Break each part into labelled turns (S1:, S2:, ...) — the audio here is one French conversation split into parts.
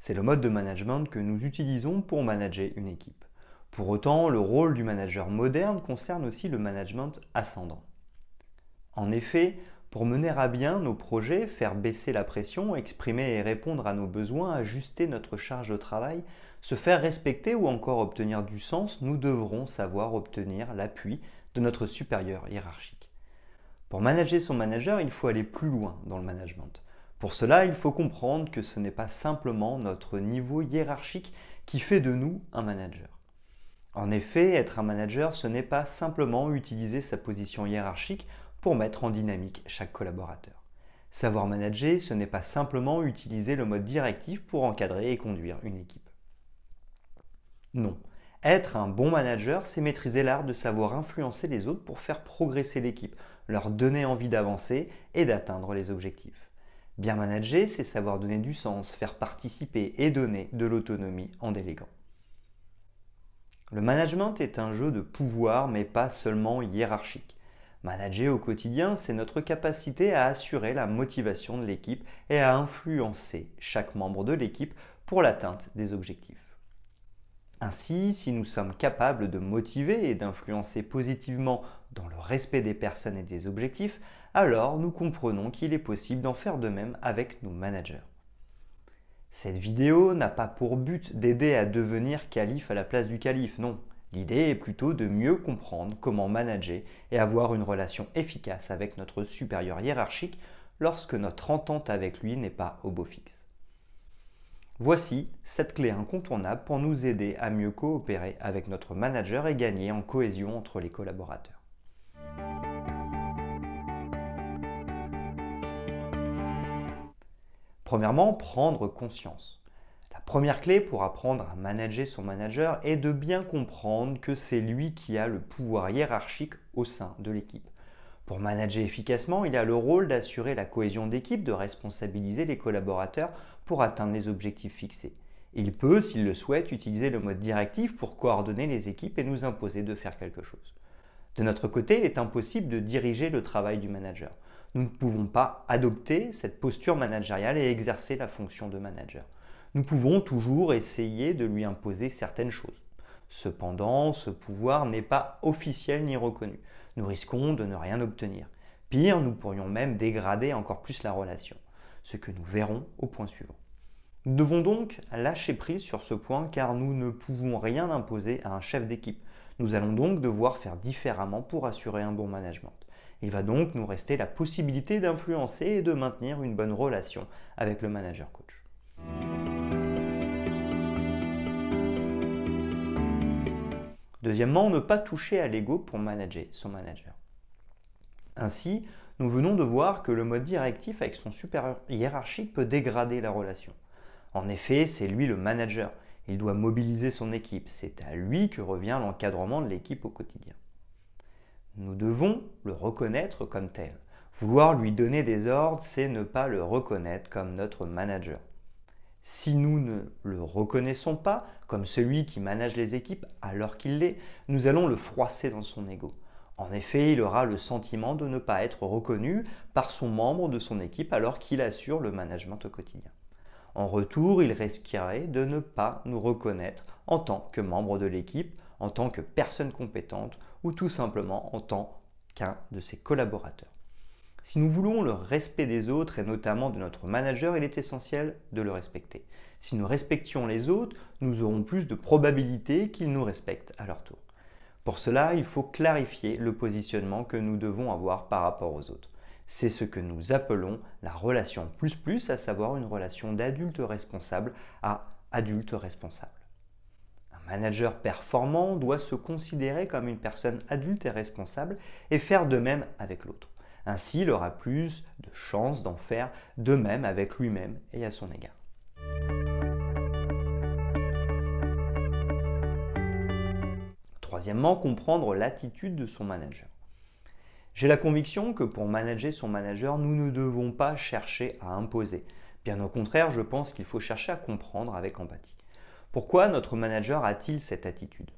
S1: C'est le mode de management que nous utilisons pour manager une équipe. Pour autant, le rôle du manager moderne concerne aussi le management ascendant. En effet, pour mener à bien nos projets, faire baisser la pression, exprimer et répondre à nos besoins, ajuster notre charge de travail, se faire respecter ou encore obtenir du sens, nous devrons savoir obtenir l'appui de notre supérieur hiérarchique. Pour manager son manager, il faut aller plus loin dans le management. Pour cela, il faut comprendre que ce n'est pas simplement notre niveau hiérarchique qui fait de nous un manager. En effet, être un manager, ce n'est pas simplement utiliser sa position hiérarchique pour mettre en dynamique chaque collaborateur. Savoir manager, ce n'est pas simplement utiliser le mode directif pour encadrer et conduire une équipe. Non. Être un bon manager, c'est maîtriser l'art de savoir influencer les autres pour faire progresser l'équipe, leur donner envie d'avancer et d'atteindre les objectifs. Bien manager, c'est savoir donner du sens, faire participer et donner de l'autonomie en déléguant. Le management est un jeu de pouvoir, mais pas seulement hiérarchique. Manager au quotidien, c'est notre capacité à assurer la motivation de l'équipe et à influencer chaque membre de l'équipe pour l'atteinte des objectifs. Ainsi, si nous sommes capables de motiver et d'influencer positivement dans le respect des personnes et des objectifs, alors nous comprenons qu'il est possible d'en faire de même avec nos managers. Cette vidéo n'a pas pour but d'aider à devenir calife à la place du calife, non. L'idée est plutôt de mieux comprendre comment manager et avoir une relation efficace avec notre supérieur hiérarchique lorsque notre entente avec lui n'est pas au beau fixe. Voici cette clé incontournable pour nous aider à mieux coopérer avec notre manager et gagner en cohésion entre les collaborateurs. Premièrement, prendre conscience. La première clé pour apprendre à manager son manager est de bien comprendre que c'est lui qui a le pouvoir hiérarchique au sein de l'équipe. Pour manager efficacement, il a le rôle d'assurer la cohésion d'équipe, de responsabiliser les collaborateurs pour atteindre les objectifs fixés. Il peut, s'il le souhaite, utiliser le mode directif pour coordonner les équipes et nous imposer de faire quelque chose. De notre côté, il est impossible de diriger le travail du manager. Nous ne pouvons pas adopter cette posture managériale et exercer la fonction de manager. Nous pouvons toujours essayer de lui imposer certaines choses. Cependant, ce pouvoir n'est pas officiel ni reconnu. Nous risquons de ne rien obtenir. Pire, nous pourrions même dégrader encore plus la relation, ce que nous verrons au point suivant. Nous devons donc lâcher prise sur ce point car nous ne pouvons rien imposer à un chef d'équipe. Nous allons donc devoir faire différemment pour assurer un bon management. Il va donc nous rester la possibilité d'influencer et de maintenir une bonne relation avec le manager coach. Deuxièmement, ne pas toucher à l'ego pour manager son manager. Ainsi, nous venons de voir que le mode directif avec son supérieur hiérarchique peut dégrader la relation. En effet, c'est lui le manager. Il doit mobiliser son équipe. C'est à lui que revient l'encadrement de l'équipe au quotidien. Nous devons le reconnaître comme tel. Vouloir lui donner des ordres, c'est ne pas le reconnaître comme notre manager. Si nous ne le reconnaissons pas comme celui qui manage les équipes alors qu'il l'est, nous allons le froisser dans son ego. En effet, il aura le sentiment de ne pas être reconnu par son membre de son équipe alors qu'il assure le management au quotidien. En retour, il risquerait de ne pas nous reconnaître en tant que membre de l'équipe, en tant que personne compétente ou tout simplement en tant qu'un de ses collaborateurs. Si nous voulons le respect des autres et notamment de notre manager, il est essentiel de le respecter. Si nous respections les autres, nous aurons plus de probabilité qu'ils nous respectent à leur tour. Pour cela, il faut clarifier le positionnement que nous devons avoir par rapport aux autres. C'est ce que nous appelons la relation plus plus, à savoir une relation d'adulte responsable à adulte responsable manager performant doit se considérer comme une personne adulte et responsable et faire de même avec l'autre. Ainsi, il aura plus de chances d'en faire de même avec lui-même et à son égard. Troisièmement, comprendre l'attitude de son manager. J'ai la conviction que pour manager son manager, nous ne devons pas chercher à imposer. Bien au contraire, je pense qu'il faut chercher à comprendre avec empathie. Pourquoi notre manager a-t-il cette attitude?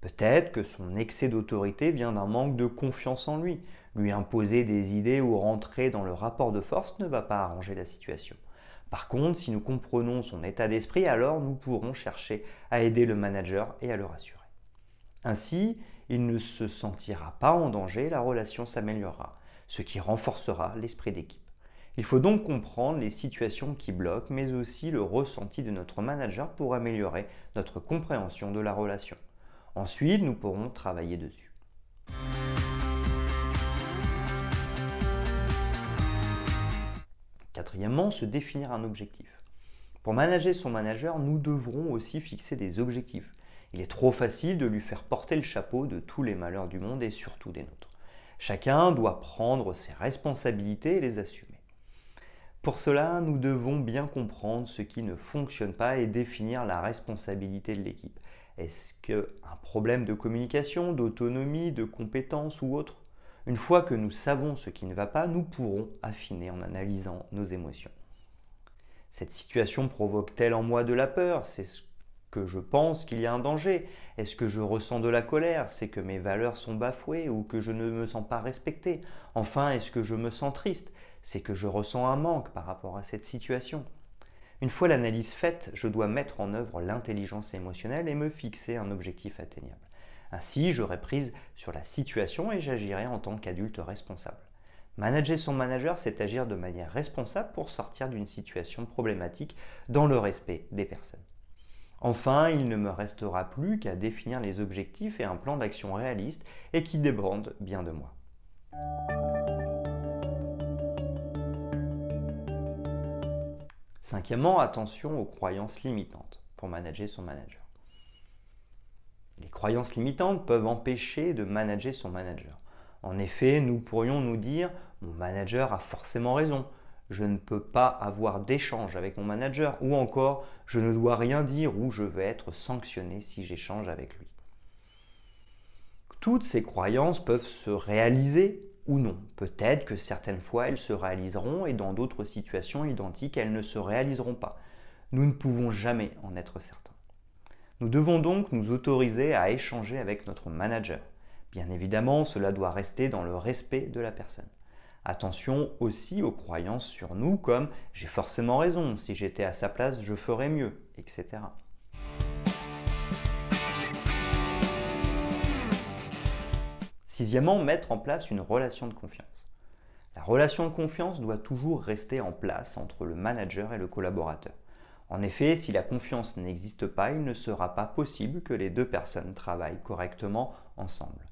S1: Peut-être que son excès d'autorité vient d'un manque de confiance en lui. Lui imposer des idées ou rentrer dans le rapport de force ne va pas arranger la situation. Par contre, si nous comprenons son état d'esprit, alors nous pourrons chercher à aider le manager et à le rassurer. Ainsi, il ne se sentira pas en danger, la relation s'améliorera, ce qui renforcera l'esprit d'équipe. Il faut donc comprendre les situations qui bloquent, mais aussi le ressenti de notre manager pour améliorer notre compréhension de la relation. Ensuite, nous pourrons travailler dessus. Quatrièmement, se définir un objectif. Pour manager son manager, nous devrons aussi fixer des objectifs. Il est trop facile de lui faire porter le chapeau de tous les malheurs du monde et surtout des nôtres. Chacun doit prendre ses responsabilités et les assumer. Pour cela, nous devons bien comprendre ce qui ne fonctionne pas et définir la responsabilité de l'équipe. Est-ce qu'un problème de communication, d'autonomie, de compétence ou autre? Une fois que nous savons ce qui ne va pas, nous pourrons affiner en analysant nos émotions. Cette situation provoque-t-elle en moi de la peur? C'est ce que je pense qu'il y a un danger. Est-ce que je ressens de la colère? C'est que mes valeurs sont bafouées ou que je ne me sens pas respecté? Enfin, est-ce que je me sens triste? C'est que je ressens un manque par rapport à cette situation. Une fois l'analyse faite, je dois mettre en œuvre l'intelligence émotionnelle et me fixer un objectif atteignable. Ainsi, j'aurai prise sur la situation et j'agirai en tant qu'adulte responsable. Manager son manager, c'est agir de manière responsable pour sortir d'une situation problématique dans le respect des personnes. Enfin, il ne me restera plus qu'à définir les objectifs et un plan d'action réaliste et qui déborde bien de moi. Cinquièmement, attention aux croyances limitantes pour manager son manager. Les croyances limitantes peuvent empêcher de manager son manager. En effet, nous pourrions nous dire mon manager a forcément raison, je ne peux pas avoir d'échange avec mon manager ou encore je ne dois rien dire ou je vais être sanctionné si j'échange avec lui. Toutes ces croyances peuvent se réaliser ou non. Peut-être que certaines fois elles se réaliseront et dans d'autres situations identiques elles ne se réaliseront pas. Nous ne pouvons jamais en être certains. Nous devons donc nous autoriser à échanger avec notre manager. Bien évidemment, cela doit rester dans le respect de la personne. Attention aussi aux croyances sur nous comme j'ai forcément raison, si j'étais à sa place, je ferais mieux, etc. Sixièmement, mettre en place une relation de confiance. La relation de confiance doit toujours rester en place entre le manager et le collaborateur. En effet, si la confiance n'existe pas, il ne sera pas possible que les deux personnes travaillent correctement ensemble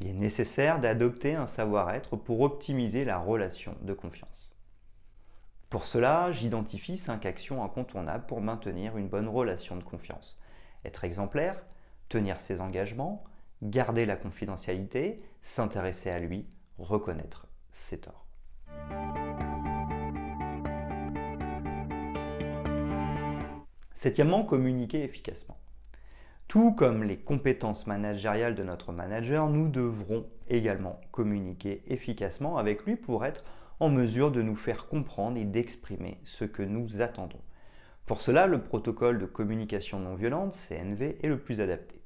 S1: il est nécessaire d'adopter un savoir-être pour optimiser la relation de confiance. Pour cela, j'identifie cinq actions incontournables pour maintenir une bonne relation de confiance. Être exemplaire, tenir ses engagements, garder la confidentialité, s'intéresser à lui, reconnaître ses torts. Septièmement, communiquer efficacement. Tout comme les compétences managériales de notre manager, nous devrons également communiquer efficacement avec lui pour être en mesure de nous faire comprendre et d'exprimer ce que nous attendons. Pour cela, le protocole de communication non violente, CNV, est le plus adapté.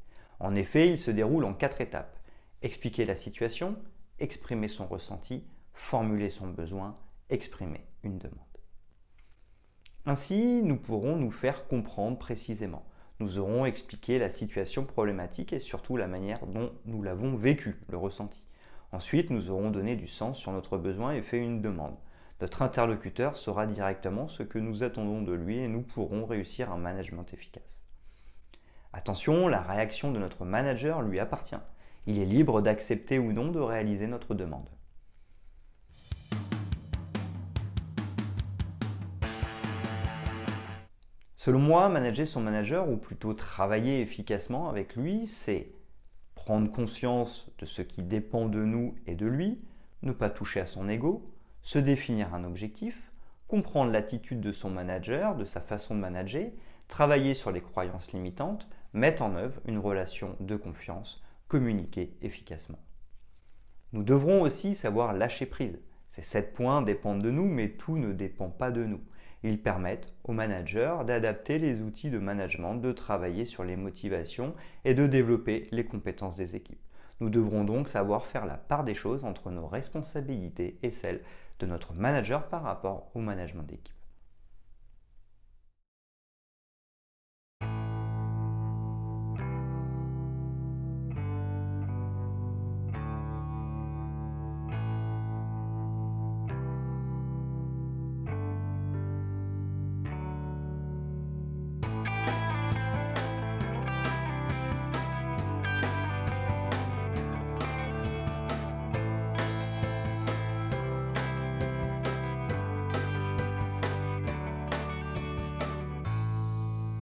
S1: En effet, il se déroule en quatre étapes. Expliquer la situation, exprimer son ressenti, formuler son besoin, exprimer une demande. Ainsi, nous pourrons nous faire comprendre précisément nous aurons expliqué la situation problématique et surtout la manière dont nous l'avons vécu, le ressenti. Ensuite, nous aurons donné du sens sur notre besoin et fait une demande. Notre interlocuteur saura directement ce que nous attendons de lui et nous pourrons réussir un management efficace. Attention, la réaction de notre manager lui appartient. Il est libre d'accepter ou non de réaliser notre demande. Selon moi, manager son manager, ou plutôt travailler efficacement avec lui, c'est prendre conscience de ce qui dépend de nous et de lui, ne pas toucher à son ego, se définir un objectif, comprendre l'attitude de son manager, de sa façon de manager, travailler sur les croyances limitantes, mettent en œuvre une relation de confiance, communiquer efficacement. Nous devrons aussi savoir lâcher prise. Ces sept points dépendent de nous, mais tout ne dépend pas de nous. Ils permettent aux managers d'adapter les outils de management, de travailler sur les motivations et de développer les compétences des équipes. Nous devrons donc savoir faire la part des choses entre nos responsabilités et celles de notre manager par rapport au management d'équipe.